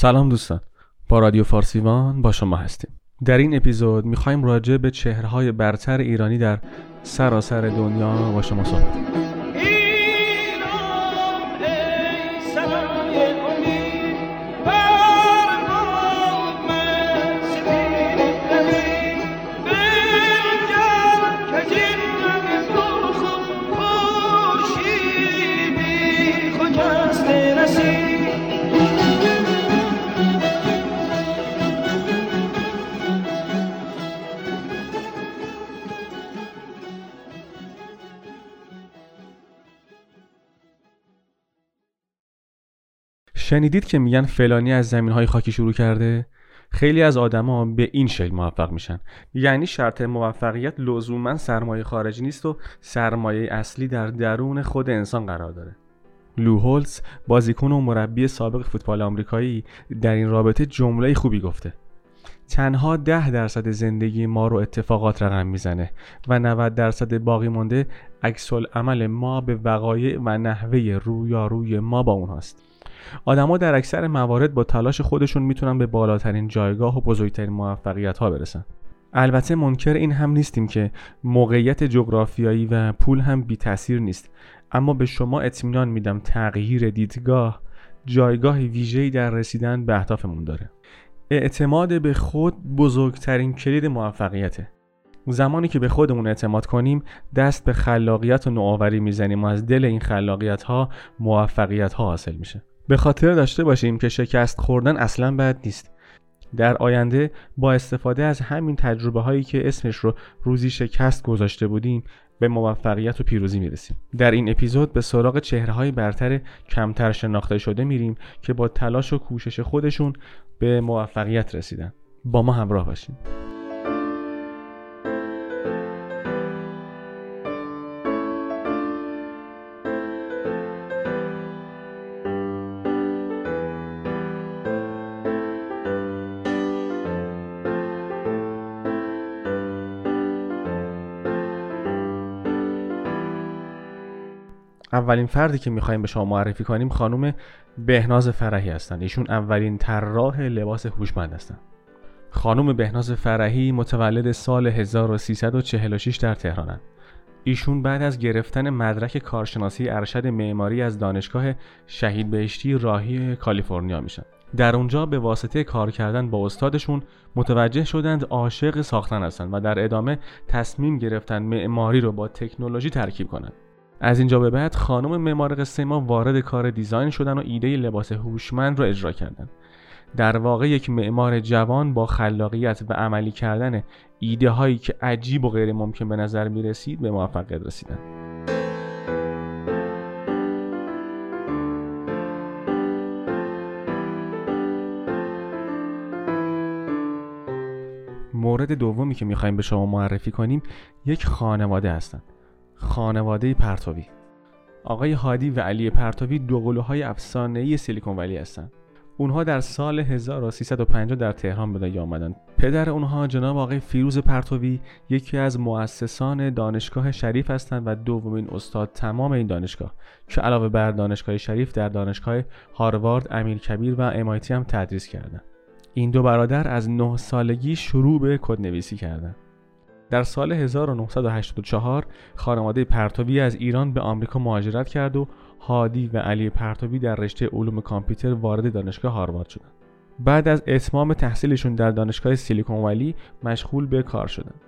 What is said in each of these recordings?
سلام دوستان. با رادیو فارسیوان با شما هستیم. در این اپیزود می‌خوایم راجع به چهرهای برتر ایرانی در سراسر دنیا با شما صحبت کنیم. شنیدید که میگن فلانی از زمین های خاکی شروع کرده؟ خیلی از آدما به این شکل موفق میشن. یعنی شرط موفقیت لزوما سرمایه خارجی نیست و سرمایه اصلی در درون خود انسان قرار داره. لو هولز بازیکن و مربی سابق فوتبال آمریکایی در این رابطه جمله خوبی گفته. تنها ده درصد زندگی ما رو اتفاقات رقم می‌زنه و 90 درصد باقی مونده عکس عمل ما به وقایع و نحوه رویاروی ما با اونهاست. آدما در اکثر موارد با تلاش خودشون می‌تونن به بالاترین جایگاه و بزرگترین موفقیت ها برسن. البته منکر این هم نیستیم که موقعیت جغرافیایی و پول هم بی تاثیر نیست. اما به شما اطمینان میدم تغییر دیدگاه جایگاه ویژه‌ای در رسیدن به اهدافمون داره. اعتماد به خود بزرگترین کلید موفقیته. زمانی که به خودمون اعتماد کنیم دست به خلاقیت و نوآوری می‌زنیم و از دل این خلاقیت ها موفقیت ها حاصل میشه. به خاطر داشته باشیم که شکست خوردن اصلا بد نیست. در آینده با استفاده از همین تجربه هایی که اسمش رو روزی شکست گذاشته بودیم به موفقیت و پیروزی می‌رسیم. در این اپیزود به سراغ چهره های برتر کمتر شناخته شده میریم که با تلاش و کوشش خودشون به موفقیت رسیدن. با ما همراه باشیم اولین فردی که می‌خوایم به شما معرفی کنیم خانم بهناز فرحی هستند ایشون اولین طراح لباس هوشمند هستند خانم بهناز فرحی متولد سال 1346 در تهرانند ایشون بعد از گرفتن مدرک کارشناسی ارشد معماری از دانشگاه شهید بهشتی راهی کالیفرنیا میشن. در اونجا به واسطه کار کردن با استادشون متوجه شدند عاشق ساختن هستند و در ادامه تصمیم گرفتن معماری رو با تکنولوژی ترکیب کنند از اینجا به بعد خانم معمار قصه ما وارد کار دیزاین شدن و ایده لباس هوشمند رو اجرا کردن. در واقع یک معمار جوان با خلاقیت و عملی کردن ایده هایی که عجیب و غیر ممکن به نظر می رسید به موفقیت رسیدن. مورد دومی که می‌خوایم به شما معرفی کنیم یک خانواده هستند خانواده پرتوی آقای هادی و علی پرتوی دو های افسانه‌ای سیلیکون ولی هستند اونها در سال 1350 در تهران به دنیا آمدند. پدر اونها جناب آقای فیروز پرتوی یکی از مؤسسان دانشگاه شریف هستند و دومین استاد تمام این دانشگاه که علاوه بر دانشگاه شریف در دانشگاه هاروارد، امیرکبیر و امایتی هم تدریس کردند. این دو برادر از نه سالگی شروع به کدنویسی کردند. در سال 1984 خانواده پرتوی از ایران به آمریکا مهاجرت کرد و هادی و علی پرتوی در رشته علوم کامپیوتر وارد دانشگاه هاروارد شدند. بعد از اتمام تحصیلشون در دانشگاه سیلیکون ولی مشغول به کار شدند.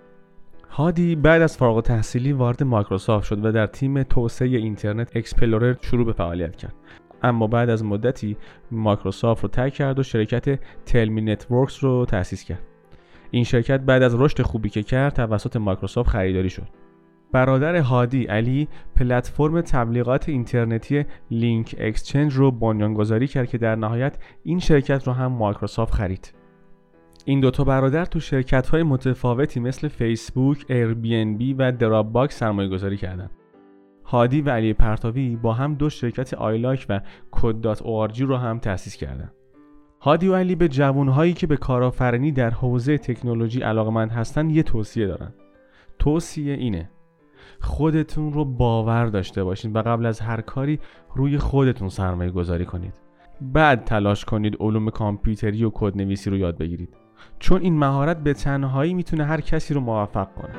هادی بعد از فارغ تحصیلی وارد مایکروسافت شد و در تیم توسعه Internet Explorer شروع به فعالیت کرد. اما بعد از مدتی مایکروسافت رو ترک کرد و شرکت Tellme Networks رو تأسیس کرد. این شرکت بعد از رشد خوبی که کرد توسط مایکروسافت خریداری شد برادر هادی علی پلتفرم تبلیغات اینترنتی LinkExchange رو بنیانگذاری کرد که در نهایت این شرکت رو هم مایکروسافت خرید این دوتا برادر تو شرکت های متفاوتی مثل فیسبوک، Airbnb و Dropbox سرمایه گذاری کردن. هادی و علی پرتاوی با هم دو شرکت آیلاک و کد رو هم تأسیس کردند. هادی و علی به جوانهایی که به کارآفرینی در حوزه تکنولوژی علاقمند هستن یه توصیه دارن. توصیه اینه. خودتون رو باور داشته باشین و قبل از هر کاری روی خودتون سرمایه گذاری کنید. بعد تلاش کنید علوم کامپیوتری و کدنویسی رو یاد بگیرید. چون این مهارت به تنهایی می‌تونه هر کسی رو موفق کنه.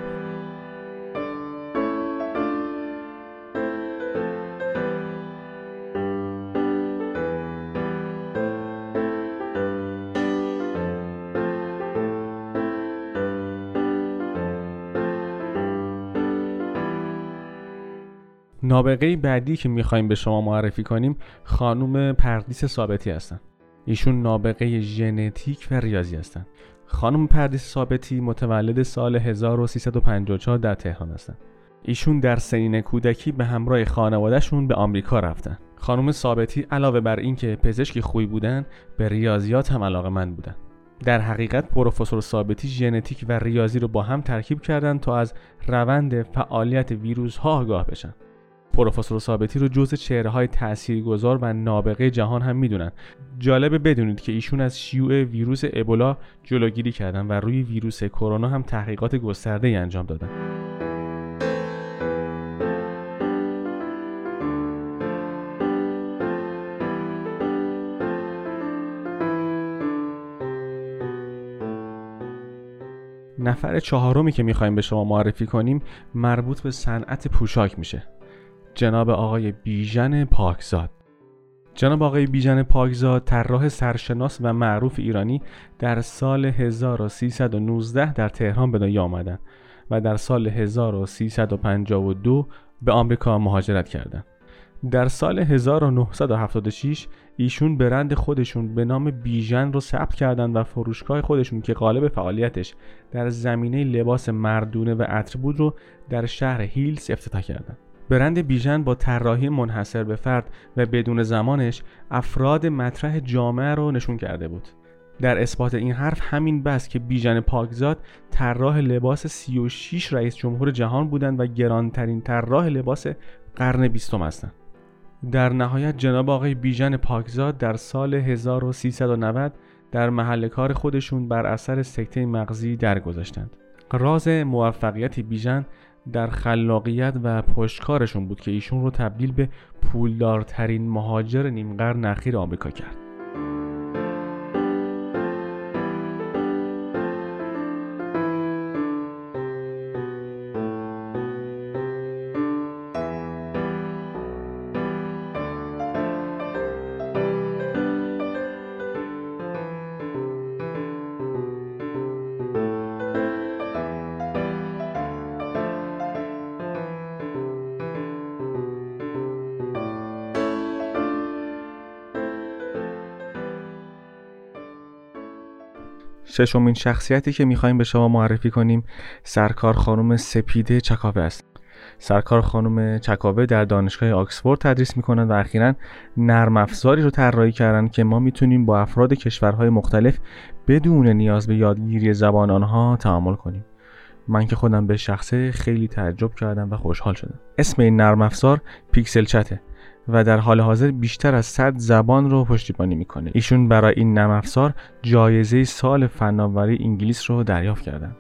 نابغه بعدی که می‌خوایم به شما معرفی کنیم خانوم پردیس ثابتی هستن. ایشون نابغه ژنتیک و ریاضی هستن. خانم پردیس ثابتی متولد سال 1354 در تهران هستن. ایشون در سنین کودکی به همراه خانوادهشون به آمریکا رفتن. خانم ثابتی علاوه بر اینکه پزشکی خوبی بودن به ریاضیات هم علاقه من بودن. در حقیقت پروفسور ثابتی ژنتیک و ریاضی رو با هم ترکیب کردن تا از روند فعالیت ویروس ها آگاه بشن. پروفسور ثابتی رو جزء چهره های تاثیرگذار و نابغه جهان هم می‌دونن. جالبه بدونید که ایشون از شیوع ویروس ابولا جلوگیری کردن و روی ویروس کرونا هم تحقیقات گسترده ای انجام دادن. نفر چهارمی که می‌خوایم به شما معرفی کنیم مربوط به صنعت پوشاک میشه. جناب آقای بیژن پاکزاد جناب آقای بیژن پاکزاد طراح سرشناس و معروف ایرانی در سال 1319 در تهران به دنیا آمدند و در سال 1352 به آمریکا مهاجرت کردند. در سال 1976 ایشون برند خودشون به نام بیژن رو ثبت کردند و فروشگاه خودشون که قالب فعالیتش در زمینه لباس مردونه و عطر بود رو در شهر هیلز افتتاح کردند. برند بیژن با طراحی منحصر به فرد و بدون زمانش افراد مطرح جامعه رو نشون کرده بود در اثبات این حرف همین بس که بیژن پاکزاد طراح لباس 36 رئیس جمهور جهان بودند و گرانترین طراح لباس قرن بیستم هستند در نهایت جناب آقای بیژن پاکزاد در سال 1390 در محل کار خودشون بر اثر سکته مغزی درگذشتند. راز موفقیت بیژن در خلاقیت و پشتکارشون بود که ایشون رو تبدیل به پولدارترین مهاجر نیمقرن اخیر آمریکا کرد. ششمین شخصیتی که می‌خوایم به شما معرفی کنیم سرکار خانم سپیده چکاوه است. سرکار خانم چکاوه در دانشگاه آکسفورد تدریس می‌کنند و اخیرا نرم افزاری رو طراحی کردن که ما می‌تونیم با افراد کشورهای مختلف بدون نیاز به یادگیری زبان آنها تعامل کنیم. من که خودم به شخصه خیلی تعجب کردم و خوشحال شدم. اسم این نرم افزار پیکسل چته. و در حال حاضر بیشتر از 100 زبان رو پشتیبانی می‌کنه. ایشون برای این نرم افزار جایزه سال فناوری انگلیس رو دریافت کردند.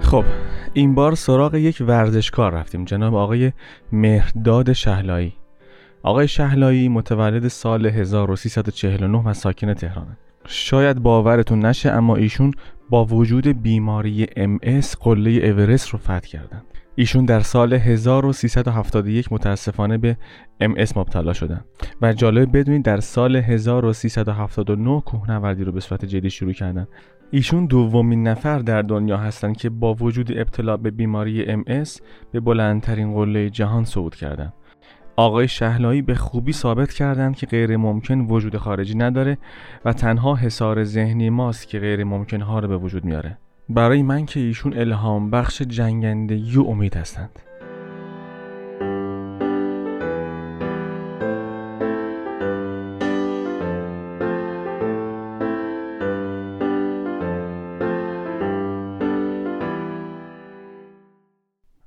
خب این بار سراغ یک ورزشکار رفتیم. جناب آقای مهرداد شهلایی. آقای شهلایی متولد سال 1349 و ساکن تهرانه. شاید باورتون نشه اما ایشون با وجود بیماری MS قله اورست رو فتح کردند. ایشون در سال 1371 متاسفانه به MS مبتلا شدن و جالب بدونید در سال 1379 کوهنوردی رو به صورت جدی شروع کردن ایشون دومین نفر در دنیا هستند که با وجود ابتلا به بیماری MS به بلندترین قله جهان صعود کردند. آقای شهلایی به خوبی ثابت کردند که غیر ممکن وجود خارجی نداره و تنها حسار ذهنی ماست که غیر ممکن ها رو به وجود میاره. برای من که ایشون الهام بخش جنگندگی و امید هستند.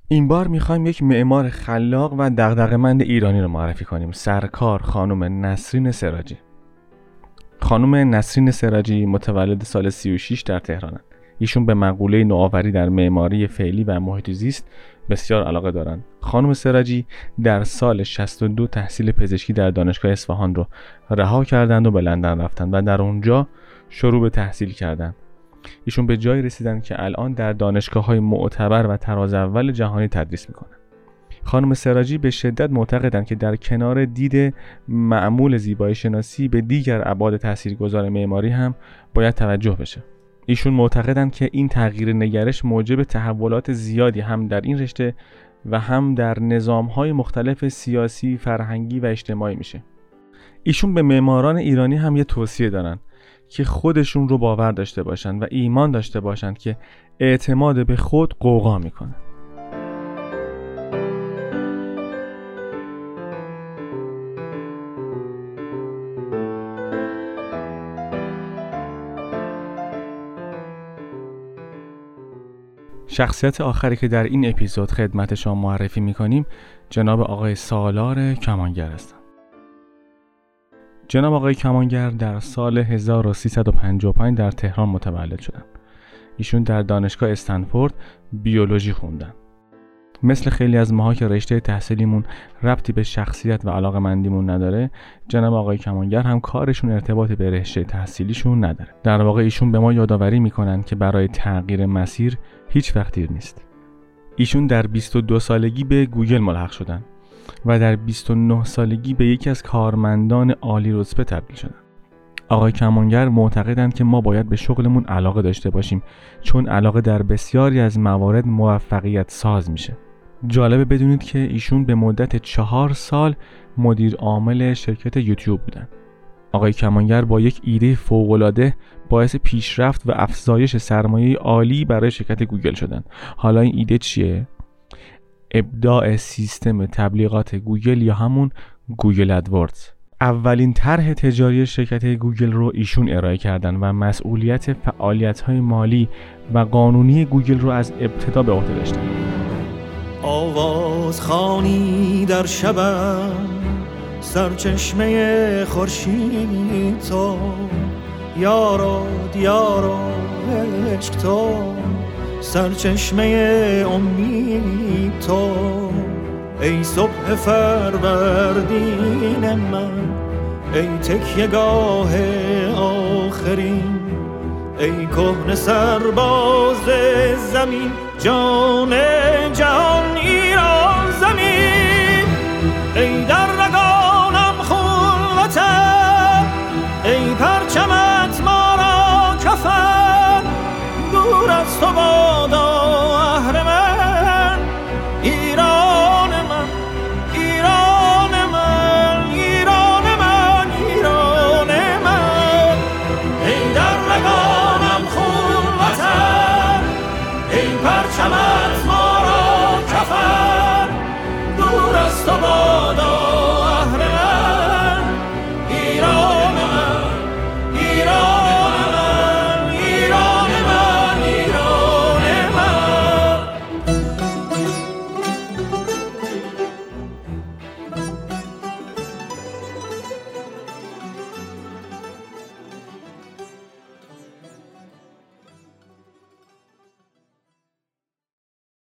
این بار می‌خوایم یک معمار خلاق و دغدغه‌مند ایرانی رو معرفی کنیم سرکار خانم نسرین سراجی خانم نسرین سراجی متولد سال 36 در تهرانند ایشون به مقوله نوآوری در معماری فعلی و محیط زیست بسیار علاقه دارند. خانم سراجی در سال 62 تحصیل پزشکی در دانشگاه اصفهان رو رها کردند و به لندن رفتند و در اونجا شروع به تحصیل کردند. ایشون به جایی رسیدن که الان در دانشگاه های معتبر و تراز اول جهانی تدریس می‌کنن. خانم سراجی به شدت معتقدند که در کنار دید معمول زیبایی شناسی به دیگر ابعاد تاثیرگذار معماری هم باید توجه بشه. ایشون معتقدند که این تغییر نگرش موجب تحولات زیادی هم در این رشته و هم در های مختلف سیاسی، فرهنگی و اجتماعی میشه. ایشون به معماران ایرانی هم یه توصیه دارن که خودشون رو باور داشته باشند و ایمان داشته باشند که اعتماد به خود قوقا می‌کنه. شخصیت آخری که در این اپیزود خدمت شما معرفی می‌کنیم جناب آقای سالار کمانگر هستند. جناب آقای کمانگر در سال 1355 در تهران متولد شدند. ایشون در دانشگاه استنفورد بیولوژی خوندن. مثل خیلی از ماها که رشته تحصیلیمون ربطی به شخصیت و علاقه مندیمون نداره جناب آقای کمانگر هم کارشون ارتباطی به رشته تحصیلیشون نداره در واقع ایشون به ما یادآوری می‌کنن که برای تغییر مسیر هیچ وقت دیر نیست ایشون در 22 سالگی به گوگل ملحق شدن و در 29 سالگی به یکی از کارمندان عالی رتبه تبدیل شدن آقای کمانگر معتقدند که ما باید به شغلمون علاقه داشته باشیم چون علاقه در بسیاری از موارد موفقیت ساز میشه. جالبه بدونید که ایشون به مدت چهار سال مدیر عامل شرکت یوتیوب بودن آقای کمانگر با یک ایده فوقالعاده باعث پیشرفت و افزایش سرمایه عالی برای شرکت گوگل شدن حالا این ایده چیه؟ ابداع سیستم تبلیغات گوگل یا همون گوگل AdWords. اولین طرح تجاری شرکت گوگل رو ایشون ارائه کردن و مسئولیت فعالیت های مالی و قانونی گوگل رو از ابتدا به عهده داشتن. آواز خوانی در شبم سرچشمه خورشید تو یارو دیارو عشق تو. سرچشمه امید تو ای صبح فروردین من ای تکیه گاه آخرین ای کهن سرباز زمین جان جهان ایران زمین. ای در رگانم خون وطن ای پرچمم